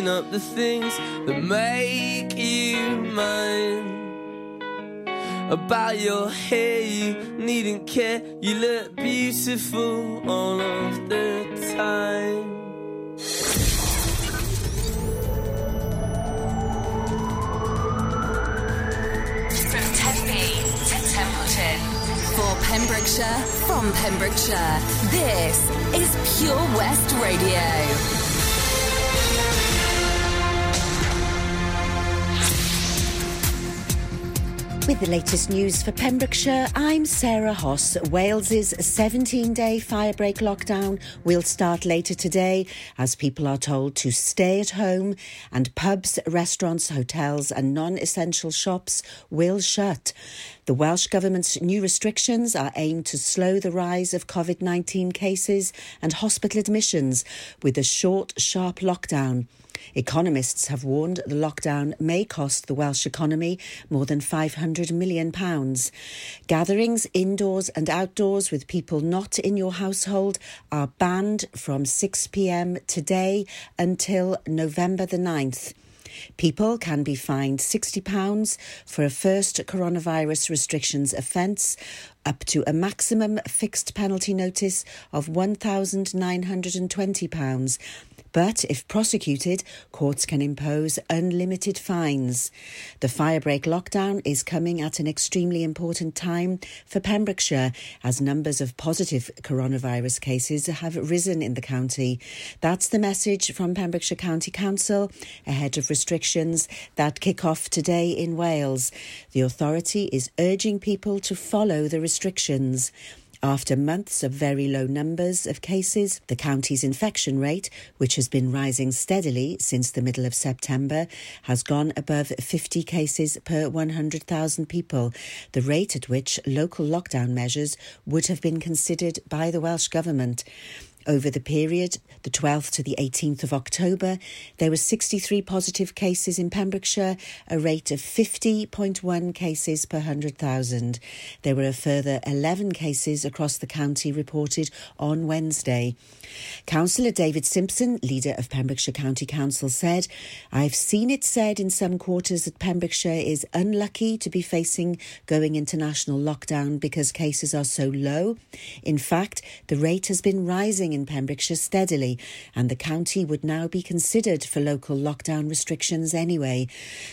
holding up the things that make you mine. About your hair, you needn't care. You look beautiful all of the time. From Tenby to Templeton. For Pembrokeshire, from Pembrokeshire, this is Pure West Radio. With the latest news for Pembrokeshire, I'm Sarah Hoss. Wales's 17 day firebreak lockdown will start later today as people are told to stay at home and pubs, restaurants, hotels, and non essential shops will shut. The Welsh Government's new restrictions are aimed to slow the rise of COVID 19 cases and hospital admissions with a short, sharp lockdown. Economists have warned the lockdown may cost the Welsh economy more than £500 million. Gatherings indoors and outdoors with people not in your household are banned from 6pm today until November the 9th. People can be fined £60 for a first coronavirus restrictions offence, up to a maximum fixed penalty notice of £1,920 but if prosecuted, courts can impose unlimited fines. The firebreak lockdown is coming at an extremely important time for Pembrokeshire as numbers of positive coronavirus cases have risen in the county. That's the message from Pembrokeshire County Council ahead of restrictions that kick off today in Wales. The authority is urging people to follow the restrictions. After months of very low numbers of cases, the county's infection rate, which has been rising steadily since the middle of September, has gone above 50 cases per 100,000 people, the rate at which local lockdown measures would have been considered by the Welsh Government. Over the period, the 12th to the 18th of October, there were 63 positive cases in Pembrokeshire, a rate of 50.1 cases per 100,000. There were a further 11 cases across the county reported on Wednesday. Councillor David Simpson, leader of Pembrokeshire County Council, said, I've seen it said in some quarters that Pembrokeshire is unlucky to be facing going into national lockdown because cases are so low. In fact, the rate has been rising in Pembrokeshire steadily, and the county would now be considered for local lockdown restrictions anyway.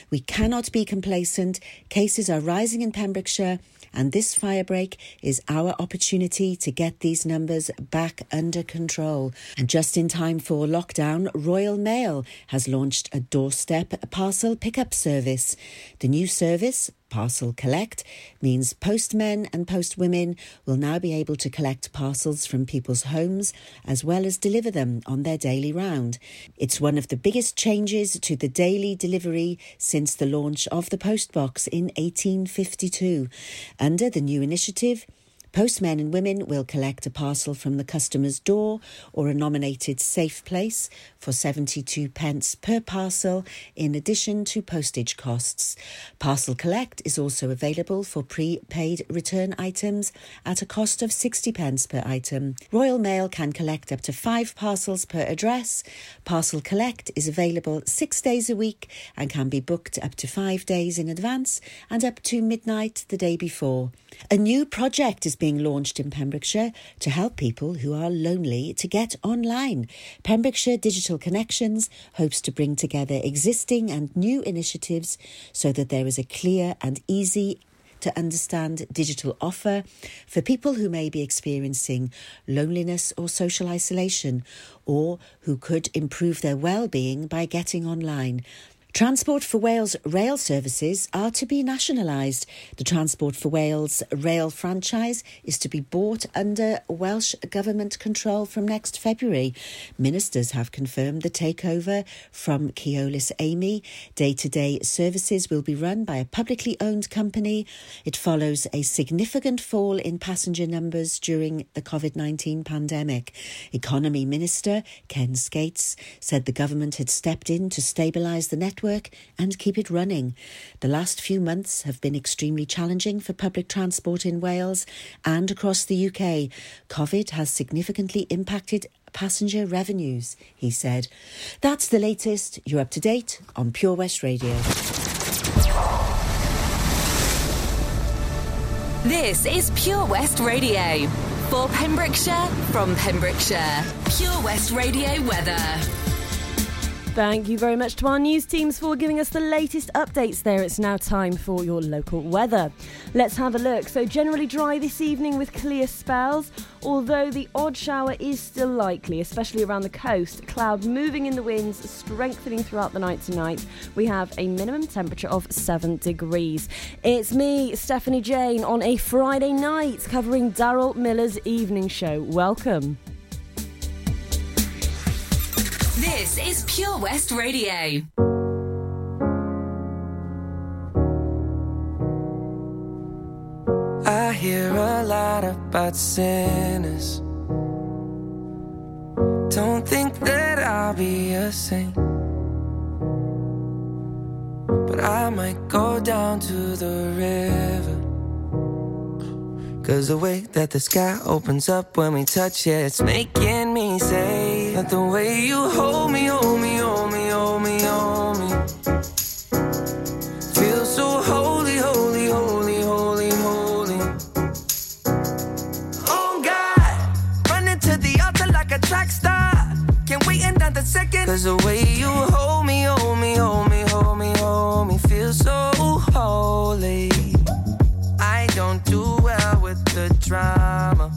We cannot be complacent. Cases are rising in Pembrokeshire and this firebreak is our opportunity to get these numbers back under control. And just in time for lockdown, Royal Mail has launched a doorstep parcel pickup service. The new service Parcel Collect means postmen and postwomen will now be able to collect parcels from people's homes as well as deliver them on their daily round. It's one of the biggest changes to the daily delivery since the launch of the postbox in 1852. Under the new initiative, Postmen and women will collect a parcel from the customer's door or a nominated safe place for 72 pence per parcel in addition to postage costs. Parcel Collect is also available for prepaid return items at a cost of 60 pence per item. Royal Mail can collect up to 5 parcels per address. Parcel Collect is available 6 days a week and can be booked up to 5 days in advance and up to midnight the day before. A new project is being launched in Pembrokeshire to help people who are lonely to get online. Pembrokeshire Digital Connections hopes to bring together existing and new initiatives so that there is a clear and easy to understand digital offer for people who may be experiencing loneliness or social isolation or who could improve their well-being by getting online. Transport for Wales rail services are to be nationalised. The Transport for Wales rail franchise is to be bought under Welsh Government control from next February. Ministers have confirmed the takeover from Keolis Amey. Day to day services will be run by a publicly owned company. It follows a significant fall in passenger numbers during the COVID 19 pandemic. Economy Minister Ken Skates said the government had stepped in to stabilise the network network and keep it running. The last few months have been extremely challenging for public transport in Wales and across the UK. COVID has significantly impacted passenger revenues, he said. That's the latest. You're up to date on Pure West Radio. This is Pure West Radio. For Pembrokeshire, from Pembrokeshire. Pure West Radio weather. Thank you very much to our news teams for giving us the latest updates there. It's now time for your local weather. Let's have a look. So, generally dry this evening with clear spells, although the odd shower is still likely, especially around the coast. Cloud moving in the winds, strengthening throughout the night tonight. We have a minimum temperature of 7 degrees. It's me, Stephanie Jane, on a Friday night covering Daryl Miller's evening show. Welcome. This is Pure West Radio. I hear a lot about sinners. Don't think that I'll be a saint. But I might go down to the river. Cause the way that the sky opens up when we touch it, it's making that the way you hold me, hold me, hold me, hold me, hold me. Feel so holy, holy, holy, holy, holy. Oh God, running to the altar like a track star. Can't wait another second. Cause the way you hold me, hold me, hold me, hold me, hold me, feel so holy. I don't do well with the drama.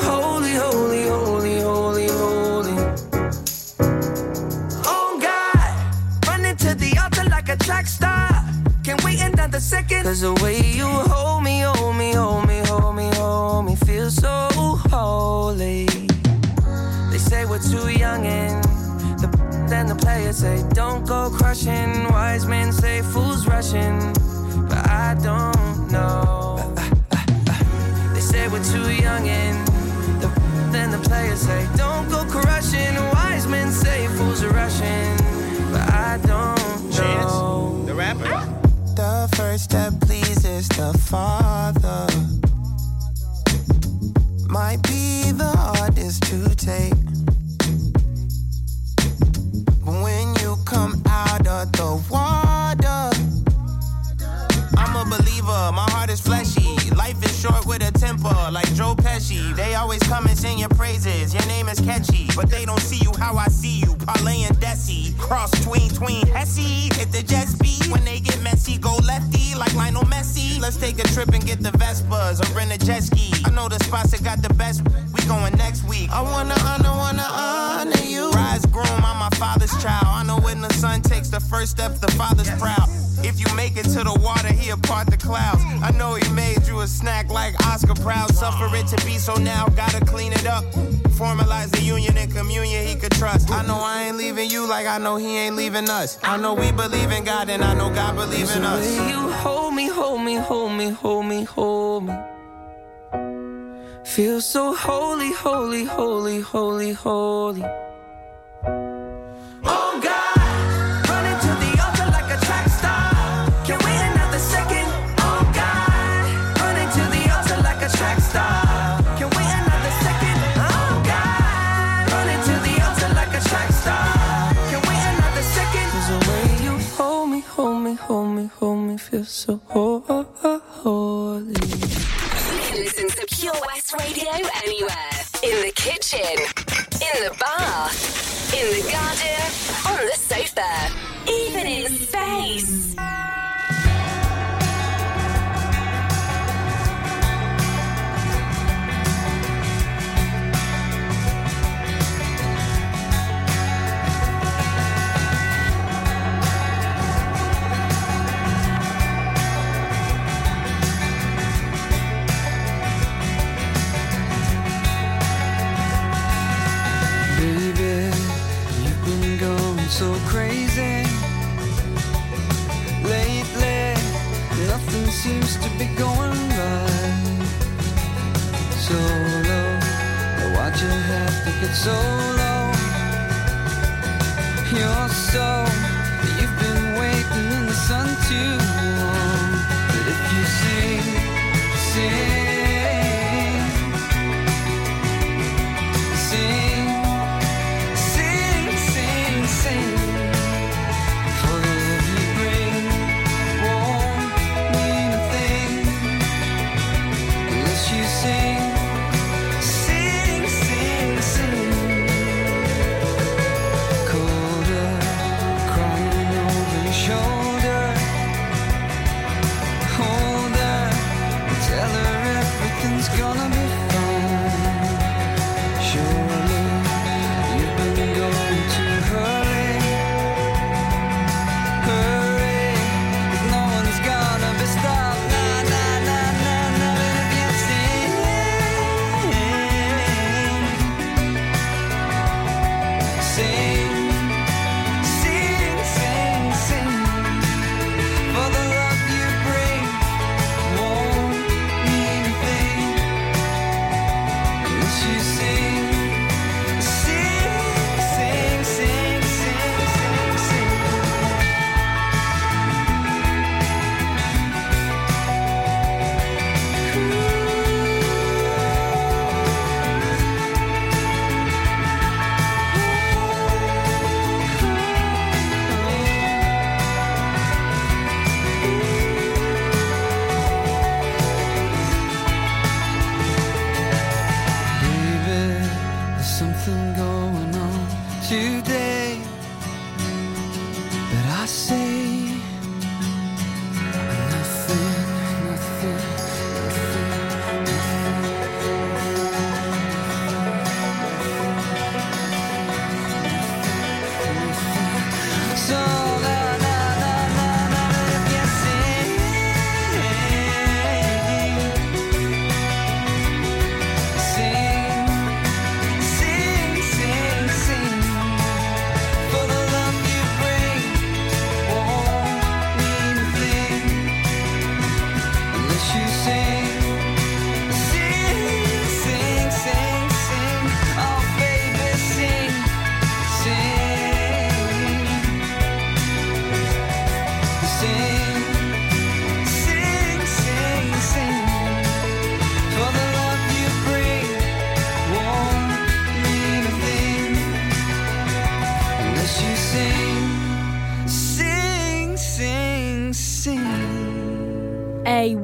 track star. Can't wait another second. Cause the way you hold me, hold me, hold me, hold me, hold me, feel so holy. They say we're too young and the then the players say don't go crushing. Wise men say fools rushing, but I don't know. They say we're too young and the then the players say don't go crushing. Wise men say fools are rushing, but I don't know. The rapper. The first step pleases the Father. Cross tween, tween, Hesse. Hit the jet speed, when they get messy, go lefty, like Lionel Messi. Let's take a trip and get the Vespas, or rent a jet ski. I know the spots that got the best, we going next week. I wanna honor, wanna honor you. Rise groom, I'm my father's child. I know when the son takes the first step, the father's proud. If you make it to the water, he'll part the clouds. I know he made you a snack like Oscar Proud. Suffer it to be so now, gotta clean it up. Formalize the union and communion he could trust. I know I ain't leaving you like I know he ain't leaving us. I know we believe in God and I know God believes in us. you hold me, hold me, hold me, hold me, hold me. Feel so holy, holy, holy, holy, holy. So holy. You can listen to Pure West Radio anywhere. In the kitchen, in the bar, in the garden, on the sofa, even in space.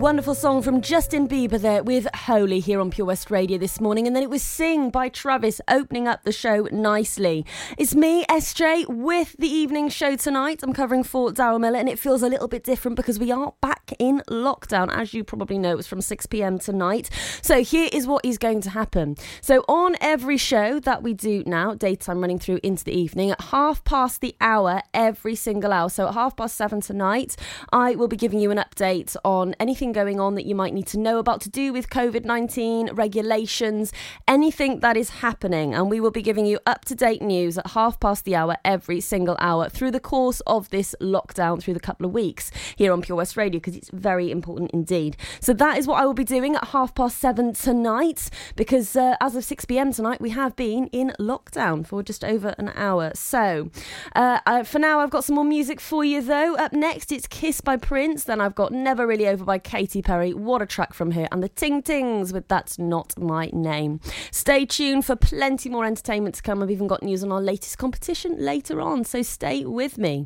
Wonderful song from Justin Bieber there with Holy here on Pure West Radio this morning. And then it was Sing by Travis opening up the show nicely. It's me, SJ, with the evening show tonight. I'm covering for Daryl Miller and it feels a little bit different because we are back in lockdown. As you probably know, it was from 6 pm tonight. So here is what is going to happen. So on every show that we do now, daytime running through into the evening, at half past the hour, every single hour. So at half past seven tonight, I will be giving you an update on anything going on that you might need to know about to do with COVID 19, regulations, anything that is happening. And we will be giving you up to date news at half past the hour every single hour through the course of this lockdown, through the couple of weeks here on Pure West Radio, because it's very important indeed. So that is what I will be doing at half past seven tonight, because uh, as of 6 pm tonight, we have been in lockdown for just over an hour. So uh, uh, for now, I've got some more music for you though. Up next, it's Kiss by Prince. Then I've got Never Really Over by Katy Perry. What a track from her. And the Ting Tings with That's Not My Name. Stay tuned for plenty more entertainment to come. I've even got news on our latest competition later on. So stay with me.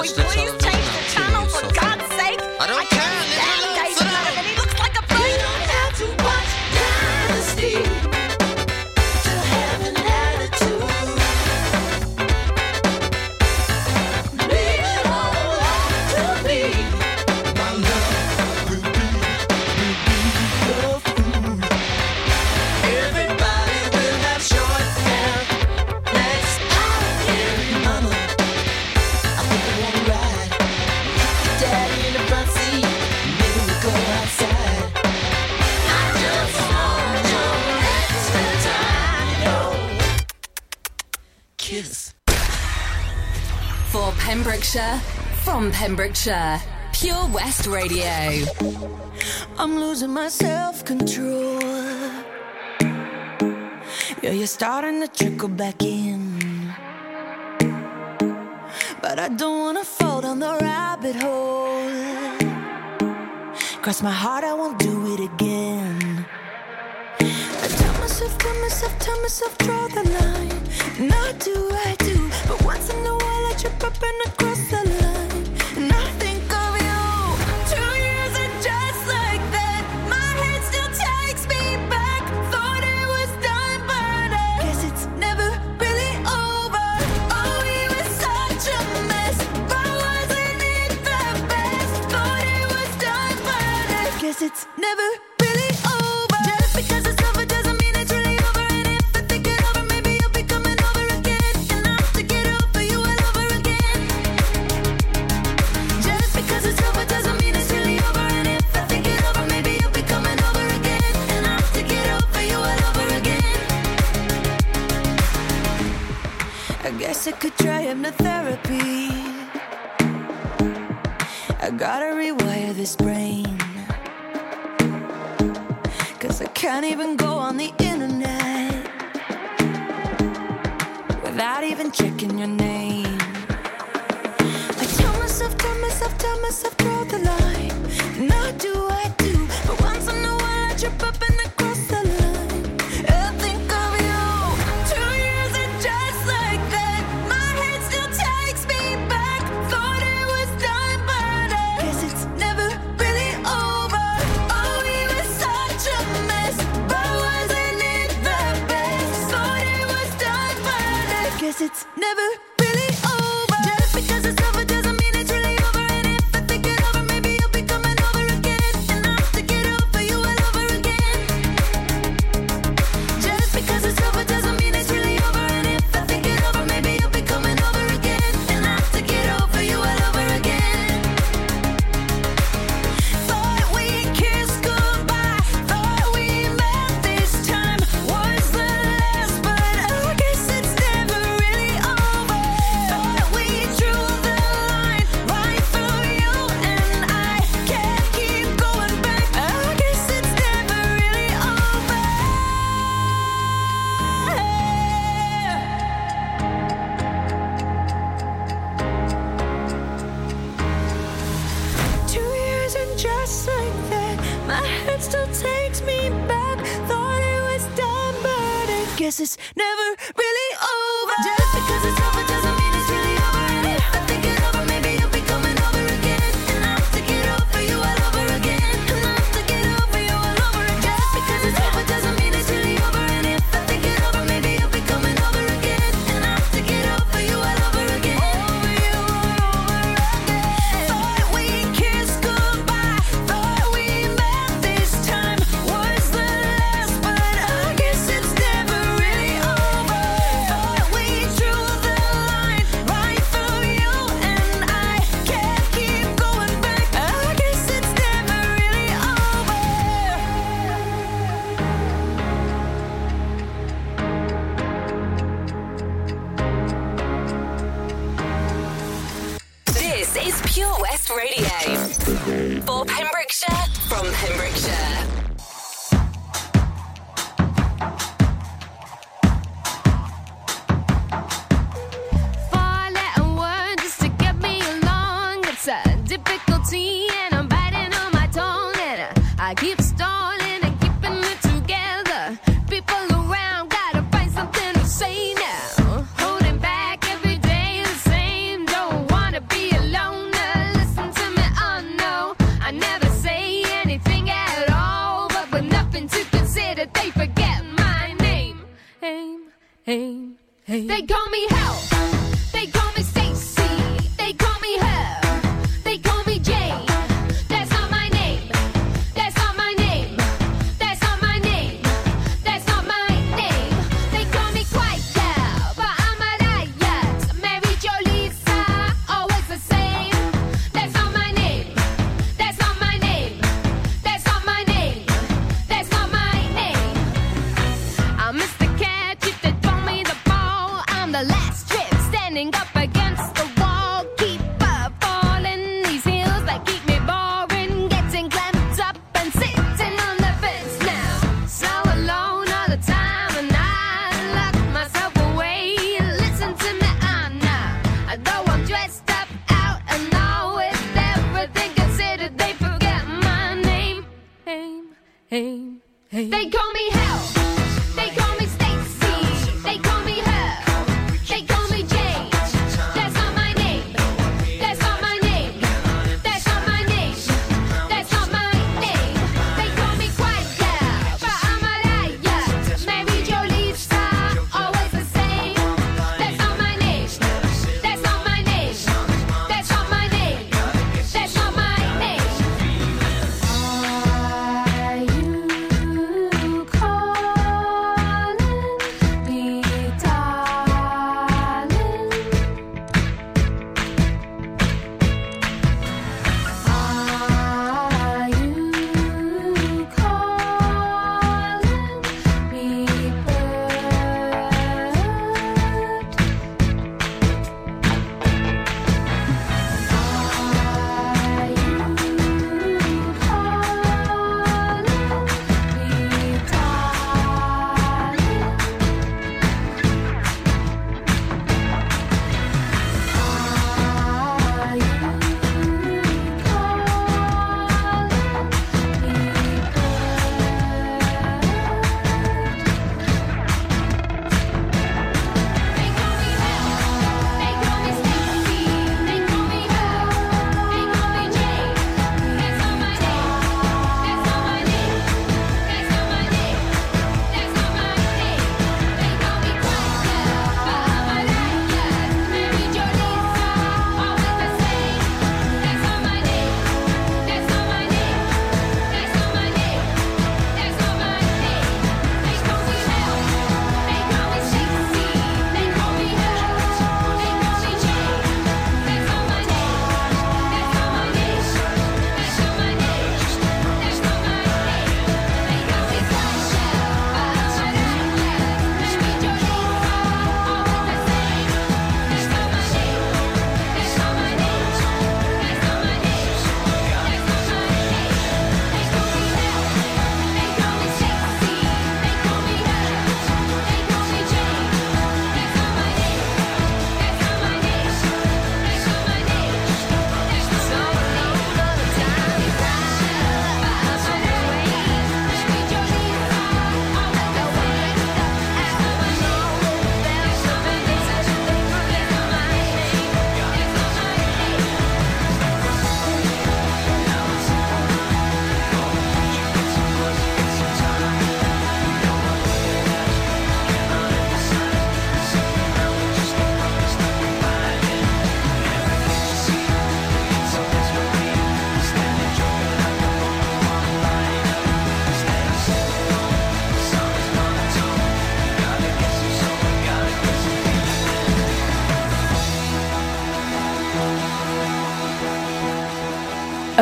We please take Pembrokeshire. Pure West Radio. I'm losing my self control. Yeah, you're starting to trickle back in. But I don't wanna fall down the rabbit hole. Cross my heart, I won't do it again. I tell myself, tell myself, tell myself, draw the line. Not do, I do. But once in a while, I trip up and I cry. hypnotherapy. I gotta rewire this brain. Cause I can't even go on the internet without even checking your name. I tell myself, tell myself, tell myself. Tell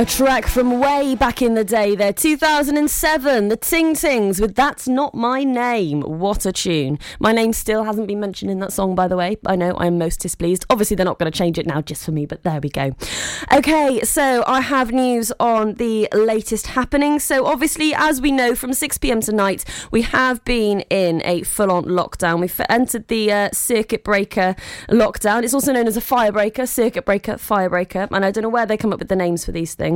track from way back in the day there, 2007, the Ting Tings with That's Not My Name. What a tune. My name still hasn't been mentioned in that song, by the way. I know I'm most displeased. Obviously, they're not going to change it now just for me, but there we go. Okay, so I have news on the latest happenings. So, obviously, as we know, from 6 pm tonight, we have been in a full on lockdown. We've entered the uh, circuit breaker lockdown. It's also known as a firebreaker, circuit breaker, firebreaker. And I don't know where they come up with the names for these things.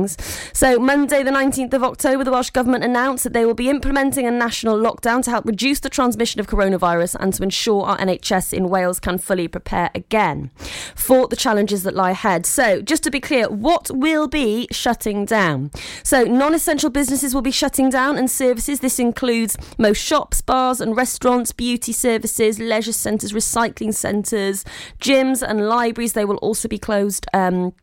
So, Monday, the 19th of October, the Welsh Government announced that they will be implementing a national lockdown to help reduce the transmission of coronavirus and to ensure our NHS in Wales can fully prepare again for the challenges that lie ahead. So, just to be clear, what will be shutting down? So, non essential businesses will be shutting down and services. This includes most shops, bars, and restaurants, beauty services, leisure centres, recycling centres, gyms, and libraries. They will also be closed. Um,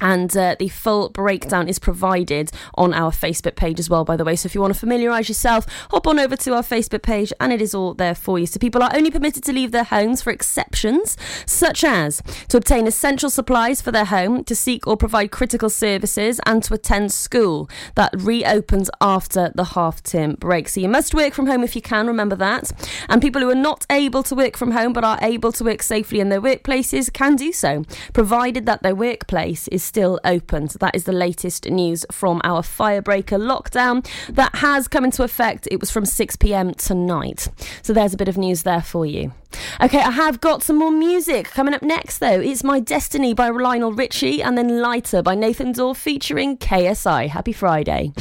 and uh, the full breakdown is provided on our Facebook page as well, by the way. So if you want to familiarise yourself, hop on over to our Facebook page and it is all there for you. So people are only permitted to leave their homes for exceptions, such as to obtain essential supplies for their home, to seek or provide critical services, and to attend school that reopens after the half term break. So you must work from home if you can, remember that. And people who are not able to work from home but are able to work safely in their workplaces can do so, provided that their workplace is still open. So that is the latest news from our firebreaker lockdown that has come into effect. It was from 6 pm tonight. So there's a bit of news there for you. Okay, I have got some more music coming up next though. It's My Destiny by Lionel Richie and then Lighter by Nathan Dawe featuring KSI. Happy Friday.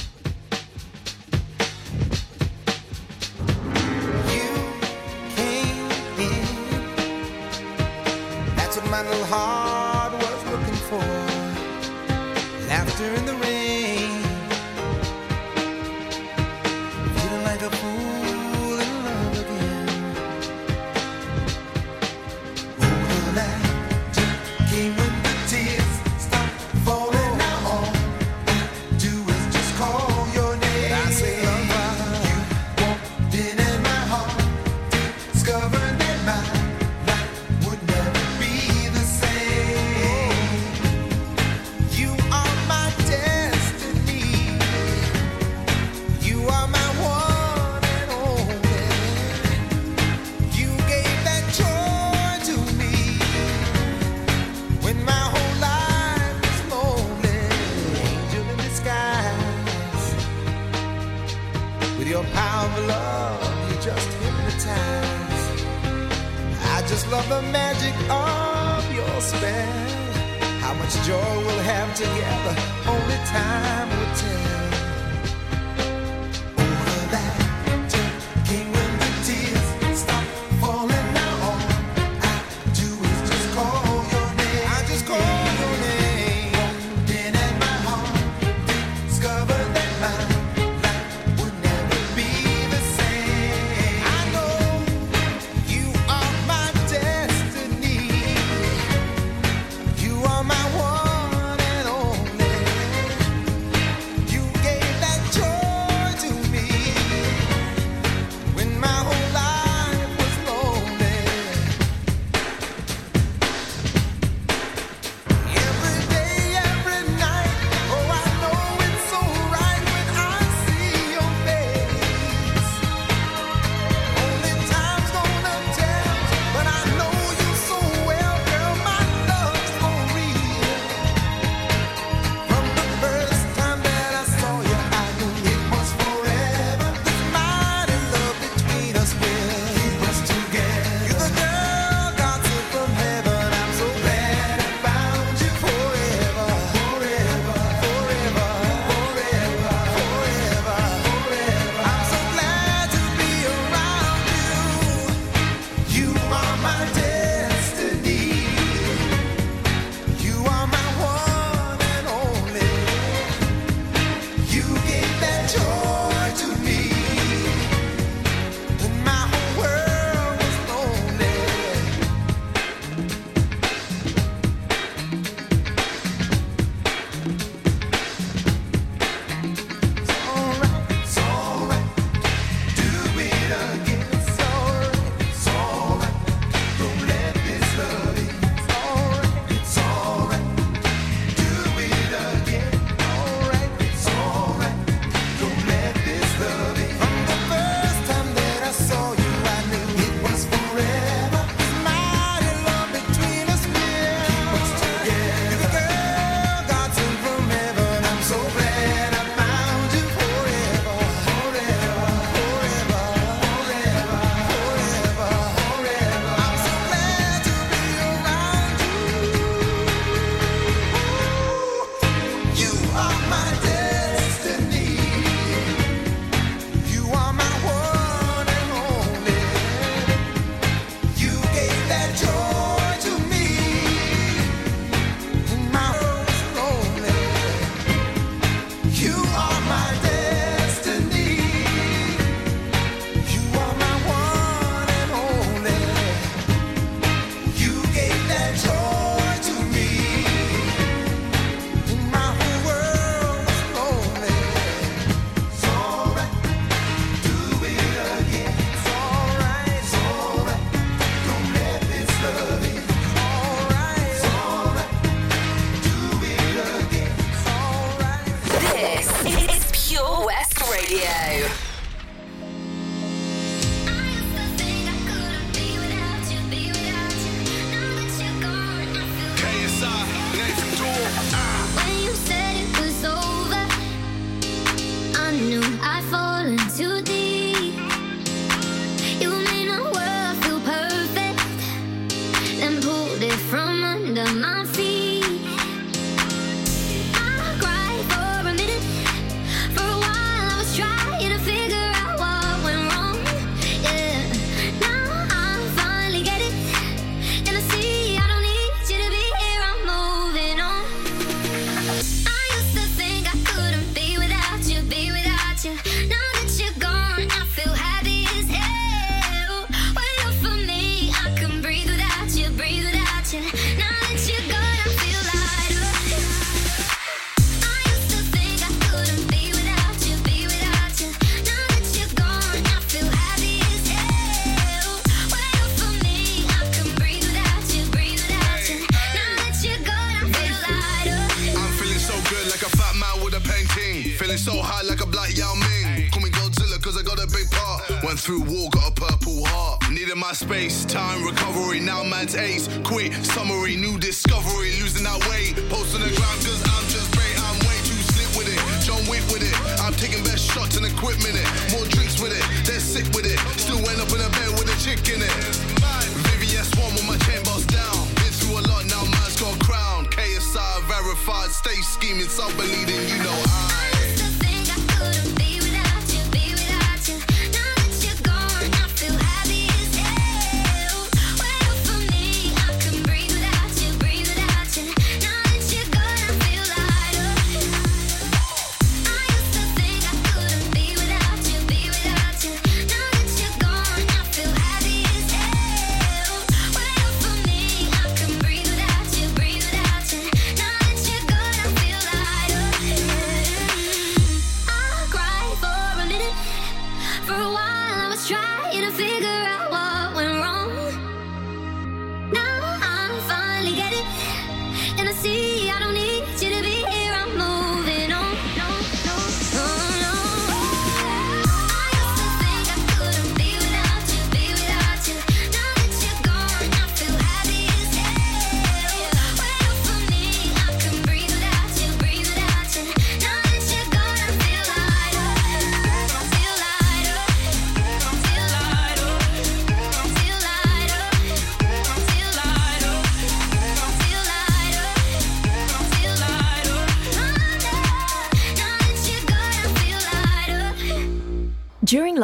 Heart like a black Yao Ming. Call me Godzilla cause I got a big part. Went through war, got a purple heart. Needed my space, time, recovery. Now man's ace. Quick, summary, new discovery. Losing that weight. Post on the ground cause I'm just great. I'm way too slick with it. John Wick with it. I'm taking best shots and equipment it. More drinks with it. They're sick with it. Still end up in a bed with a chick in it. Vivian Swan with my chain boss down. Been through a lot, now man's got crown. KSI verified, stay scheming, some believing, you know. I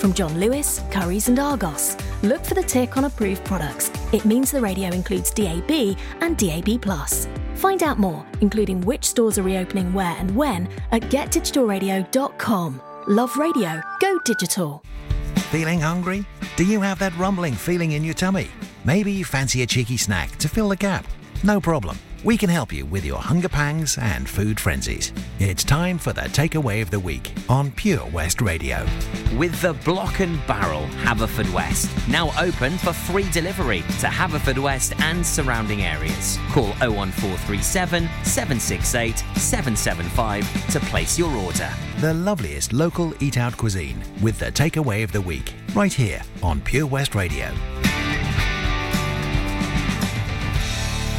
From John Lewis, Currys, and Argos. Look for the tick on approved products. It means the radio includes DAB and DAB. Find out more, including which stores are reopening where and when, at getdigitalradio.com. Love radio, go digital. Feeling hungry? Do you have that rumbling feeling in your tummy? Maybe you fancy a cheeky snack to fill the gap. No problem. We can help you with your hunger pangs and food frenzies. It's time for the takeaway of the week on Pure West Radio. With the Block and Barrel Haverfordwest now open for free delivery to Haverfordwest and surrounding areas. Call 01437 768 775 to place your order. The loveliest local eat out cuisine with the takeaway of the week right here on Pure West Radio.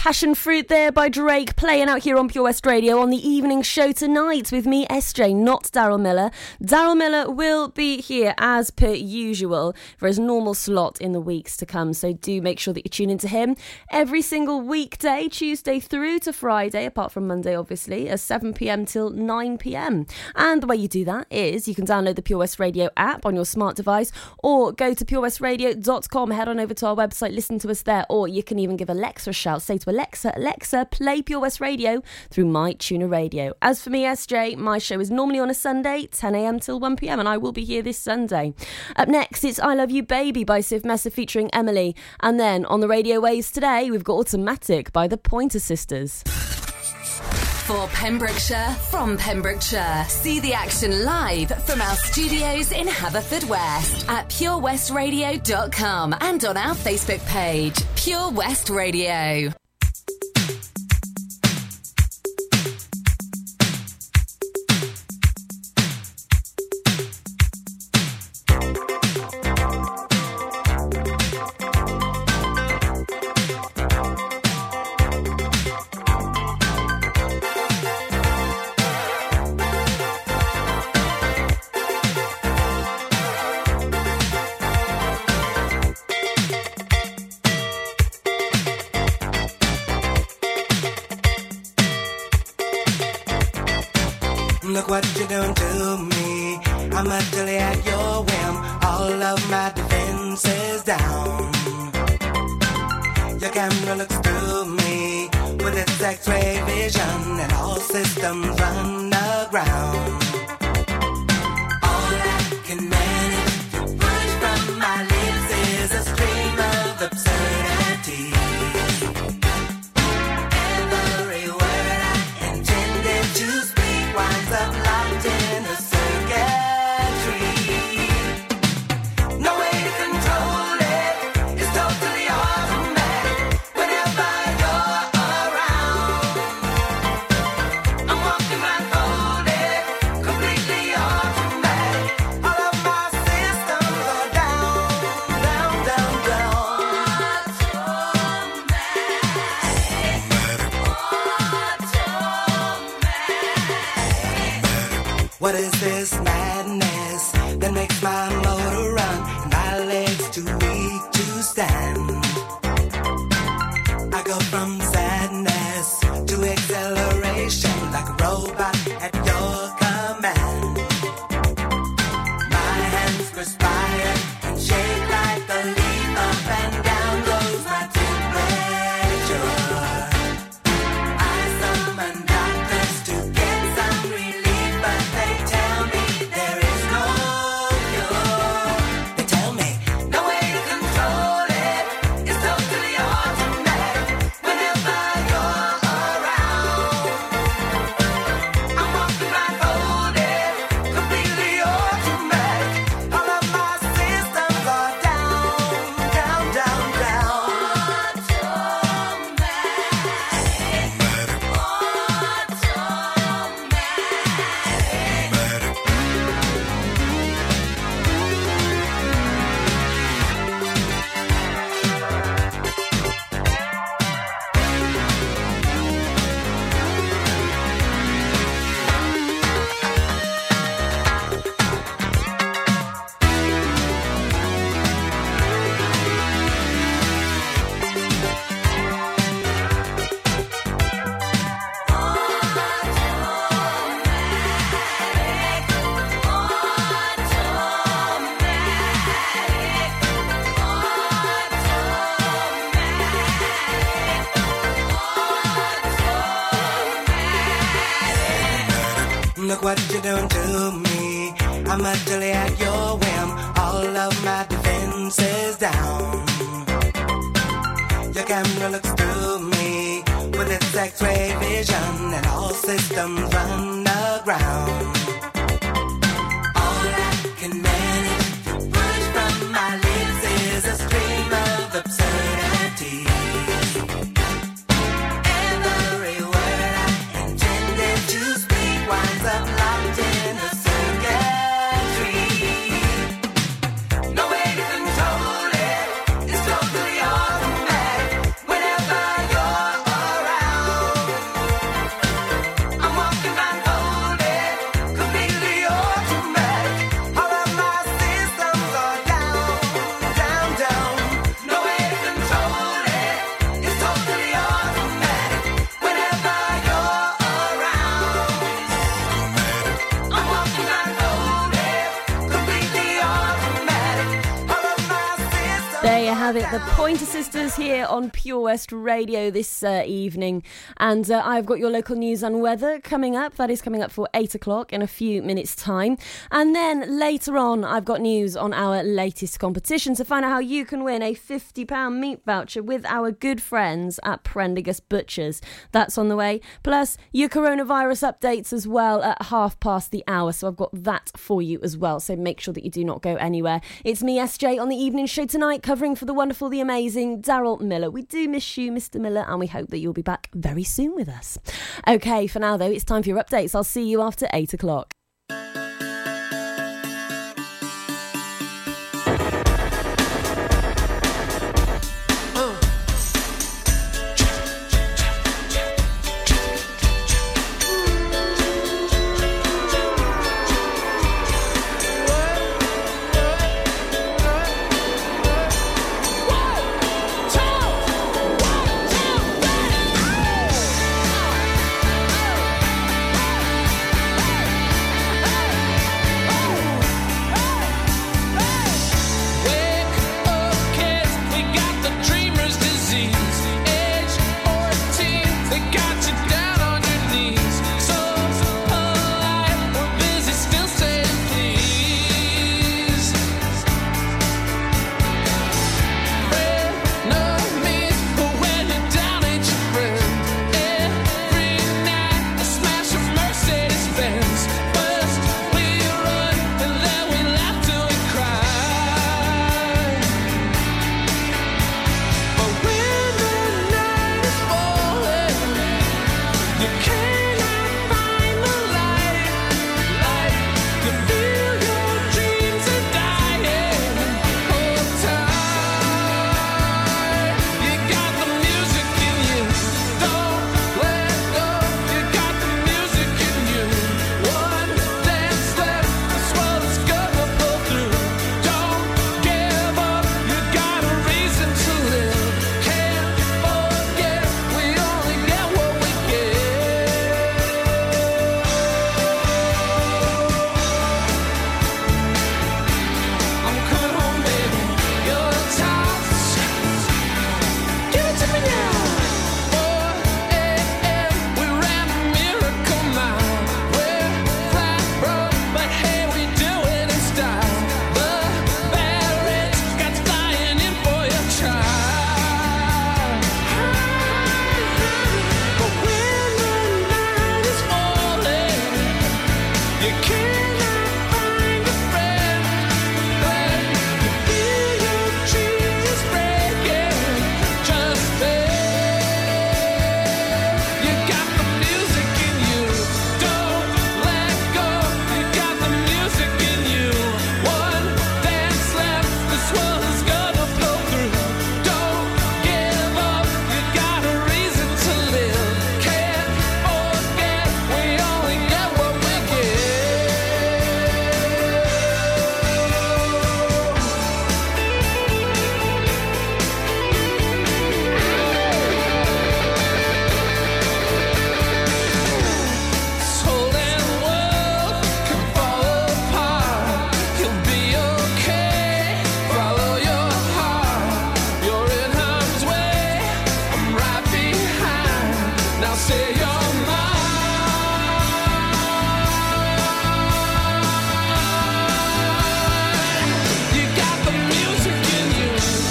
Passion Fruit there by Drake playing out here on Pure West Radio on the evening show tonight with me, SJ, not Daryl Miller. Daryl Miller will be here as per usual for his normal slot in the weeks to come, so do make sure that you tune into him every single weekday, Tuesday through to Friday, apart from Monday, obviously, at 7 pm till 9 pm. And the way you do that is you can download the Pure West Radio app on your smart device or go to purewestradio.com, head on over to our website, listen to us there, or you can even give Alexa a shout. Say to Alexa, Alexa, play Pure West Radio through My Tuner Radio. As for me, SJ, my show is normally on a Sunday, 10 a.m. till 1 p.m., and I will be here this Sunday. Up next, it's I Love You Baby by Surf Mesa featuring Emilee. And then on the radio waves today, we've got Automatic by the Pointer Sisters. For Pembrokeshire, from Pembrokeshire. See the action live from our studios in Haverfordwest at purewestradio.com and on our Facebook page, Pure West Radio. All Radio this uh, evening. And uh, I've got your local news and weather coming up. That is coming up for 8 o'clock in a few minutes' time. And then later on, I've got news on our latest competition to find out how you can win a £50 meat voucher with our good friends at Prendergast Butchers. That's on the way. Plus, your coronavirus updates as well at half past the hour. So I've got that for you as well. So make sure that you do not go anywhere. It's me, SJ, on the evening show tonight, covering for the wonderful, the amazing Daryl Miller. We do miss you, Mr. Miller, and we hope that you'll be back very soon with us. Okay, for now, though, it's time for your updates. I'll see you after 8 o'clock.